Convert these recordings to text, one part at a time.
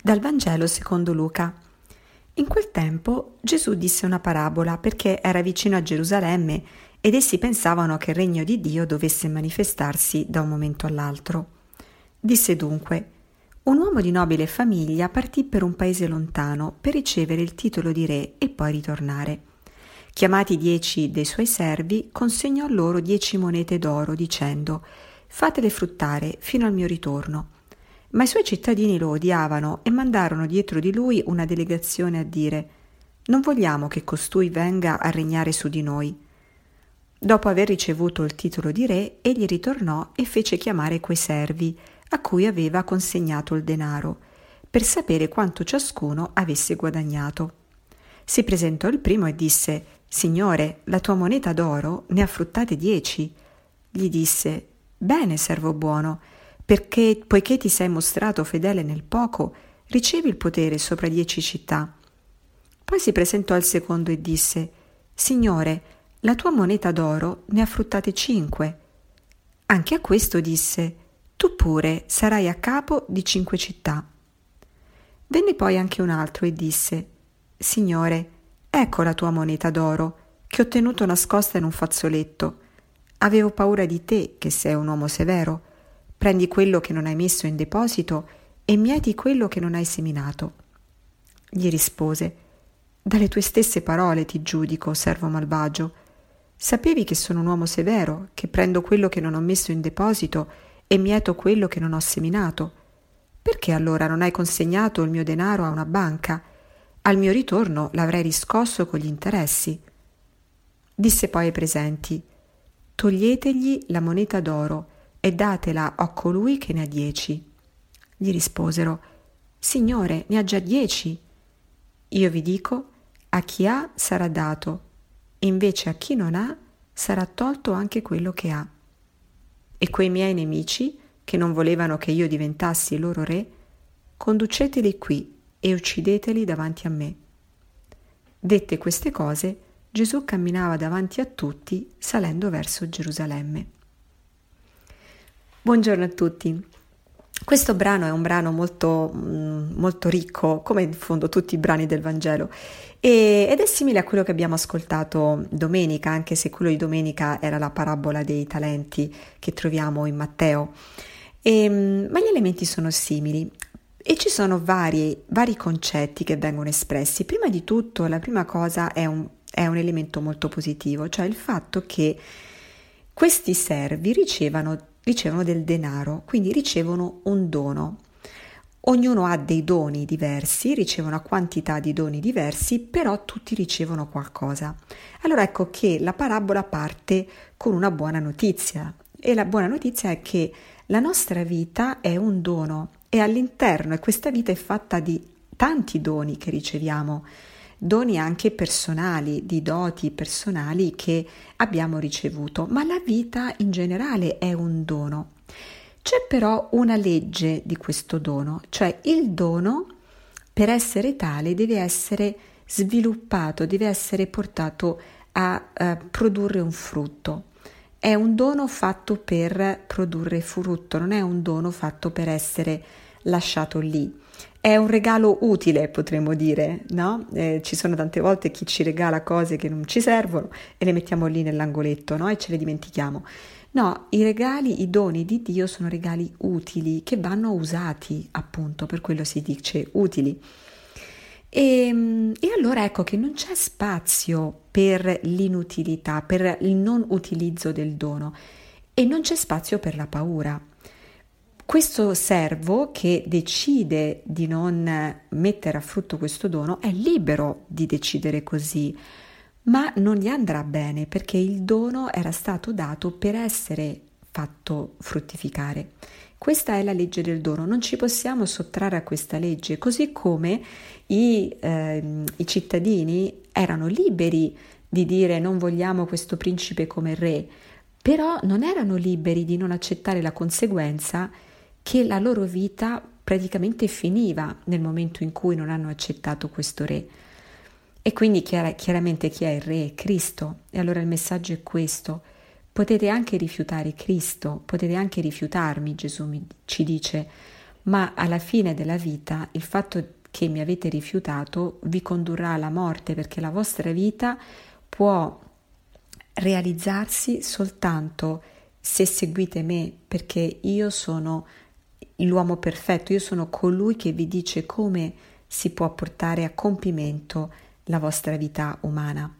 Dal Vangelo secondo Luca. In quel tempo Gesù disse una parabola perché era vicino a Gerusalemme ed essi pensavano che il regno di Dio dovesse manifestarsi da un momento all'altro. Disse dunque, un uomo di nobile famiglia partì per un paese lontano per ricevere il titolo di re e poi ritornare. Chiamati dieci dei suoi servi, consegnò loro dieci monete d'oro, dicendo Fatele fruttare fino al mio ritorno. Ma i suoi cittadini lo odiavano e mandarono dietro di lui una delegazione a dire Non vogliamo che costui venga a regnare su di noi. Dopo aver ricevuto il titolo di re, egli ritornò e fece chiamare quei servi, a cui aveva consegnato il denaro, per sapere quanto ciascuno avesse guadagnato. Si presentò il primo e disse Signore, la tua moneta d'oro ne ha fruttate dieci. Gli disse Bene, servo buono, perché poiché ti sei mostrato fedele nel poco, ricevi il potere sopra dieci città. Poi si presentò al secondo e disse Signore, la tua moneta d'oro ne ha fruttate cinque. Anche a questo disse Tu pure sarai a capo di cinque città. Venne poi anche un altro e disse Signore, ecco la tua moneta d'oro, che ho tenuto nascosta in un fazzoletto. Avevo paura di te, che sei un uomo severo Prendi quello che non hai messo in deposito e mieti quello che non hai seminato. Gli rispose, dalle tue stesse parole ti giudico, servo malvagio. Sapevi che sono un uomo severo, che prendo quello che non ho messo in deposito e mieto quello che non ho seminato. Perché allora non hai consegnato il mio denaro a una banca? Al mio ritorno l'avrei riscosso con gli interessi. Disse poi ai presenti, toglietegli la moneta d'oro e datela a colui che ne ha dieci. Gli risposero, Signore, ne ha già dieci. Io vi dico, a chi ha sarà dato, invece a chi non ha sarà tolto anche quello che ha. E quei miei nemici, che non volevano che io diventassi loro re, conduceteli qui e uccideteli davanti a me. Dette queste cose, Gesù camminava davanti a tutti, salendo verso Gerusalemme. Buongiorno a tutti. Questo brano è un brano molto, mm, molto ricco, come in fondo tutti i brani del Vangelo, e, ed è simile a quello che abbiamo ascoltato domenica, anche se quello di domenica era la parabola dei talenti che troviamo in Matteo. E, mm, ma gli elementi sono simili e ci sono vari, vari, concetti che vengono espressi. Prima di tutto, la prima cosa è un, è un elemento molto positivo, cioè il fatto che questi servi ricevano ricevono del denaro, quindi ricevono un dono. Ognuno ha dei doni diversi, ricevono una quantità di doni diversi, però tutti ricevono qualcosa. Allora ecco che la parabola parte con una buona notizia e la buona notizia è che la nostra vita è un dono e all'interno e questa vita è fatta di tanti doni che riceviamo doni anche personali, di doti personali che abbiamo ricevuto, ma la vita in generale è un dono. C'è però una legge di questo dono, cioè il dono per essere tale deve essere sviluppato, deve essere portato a uh, produrre un frutto. È un dono fatto per produrre frutto, non è un dono fatto per essere lasciato lì. È un regalo utile, potremmo dire, no? Eh, ci sono tante volte chi ci regala cose che non ci servono e le mettiamo lì nell'angoletto, no? E ce le dimentichiamo. No, i regali, i doni di Dio sono regali utili che vanno usati, appunto, per quello si dice utili. E, ehm, e, allora ecco che non c'è spazio per l'inutilità, per il non utilizzo del dono e non c'è spazio per la paura. Questo servo che decide di non mettere a frutto questo dono è libero di decidere così, ma non gli andrà bene perché il dono era stato dato per essere fatto fruttificare. Questa è la legge del dono, non ci possiamo sottrarre a questa legge, così come i, eh, i cittadini erano liberi di dire non vogliamo questo principe come re, però non erano liberi di non accettare la conseguenza che la loro vita praticamente finiva nel momento in cui non hanno accettato questo re. E quindi chiar- chiaramente chi è il re è Cristo. E allora il messaggio è questo. Potete anche rifiutare Cristo, potete anche rifiutarmi, Gesù mi, ci dice, ma alla fine della vita il fatto che mi avete rifiutato vi condurrà alla morte perché la vostra vita può realizzarsi soltanto se seguite me perché io sono l'uomo perfetto, io sono colui che vi dice come si può portare a compimento la vostra vita umana.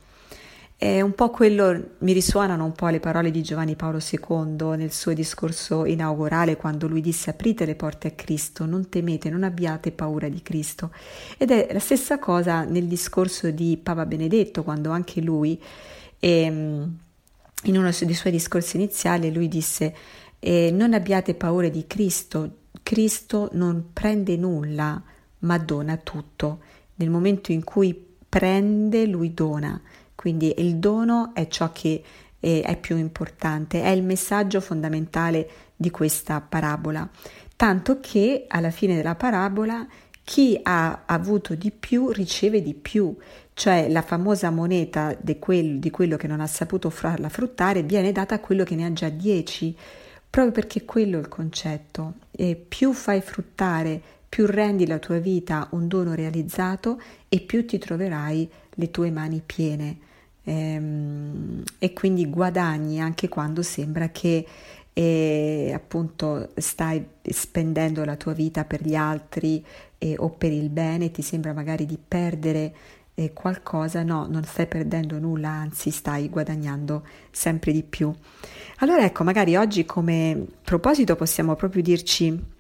È un po' quello, mi risuonano un po' le parole di Giovanni Paolo II nel suo discorso inaugurale quando lui disse aprite le porte a Cristo, non temete, non abbiate paura di Cristo. Ed è la stessa cosa nel discorso di Papa Benedetto quando anche lui, ehm, in uno dei suoi discorsi iniziali, lui disse eh, non abbiate paura di Cristo, Cristo non prende nulla ma dona tutto. Nel momento in cui prende, lui dona. Quindi il dono è ciò che eh, è più importante, è il messaggio fondamentale di questa parabola. Tanto che alla fine della parabola chi ha avuto di più riceve di più, cioè la famosa moneta di, quel, di quello che non ha saputo farla fruttare viene data a quello che ne ha già dieci, proprio perché quello è il concetto. E più fai fruttare, più rendi la tua vita un dono realizzato e più ti troverai le tue mani piene ehm, e quindi guadagni anche quando sembra che eh, appunto stai spendendo la tua vita per gli altri eh, o per il bene, ti sembra magari di perdere qualcosa, no, non stai perdendo nulla, anzi stai guadagnando sempre di più. Allora ecco, magari oggi come proposito possiamo proprio dirci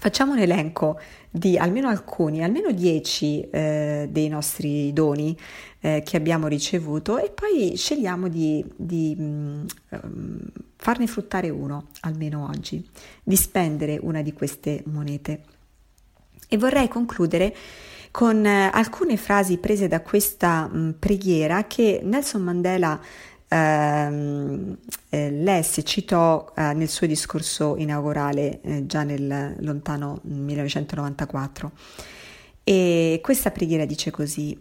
Facciamo un elenco di almeno alcuni, almeno dieci eh, dei nostri doni eh, che abbiamo ricevuto e poi scegliamo di, di um, farne fruttare uno almeno oggi, di spendere una di queste monete. E vorrei concludere con eh, alcune frasi prese da questa mh, preghiera che Nelson Mandela ehm, eh, lesse, citò eh, nel suo discorso inaugurale eh, già nel lontano 1994. E questa preghiera dice così,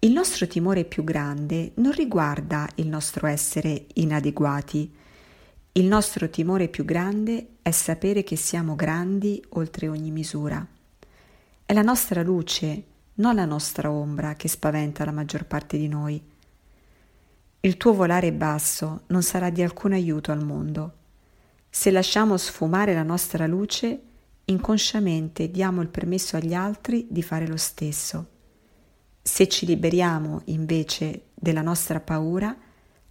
il nostro timore più grande non riguarda il nostro essere inadeguati, il nostro timore più grande è sapere che siamo grandi oltre ogni misura. È la nostra luce, non la nostra ombra, che spaventa la maggior parte di noi. Il tuo volare basso non sarà di alcun aiuto al mondo. Se lasciamo sfumare la nostra luce, inconsciamente diamo il permesso agli altri di fare lo stesso. Se ci liberiamo invece della nostra paura,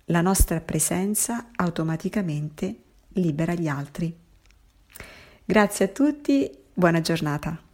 la nostra presenza automaticamente libera gli altri. Grazie a tutti, buona giornata.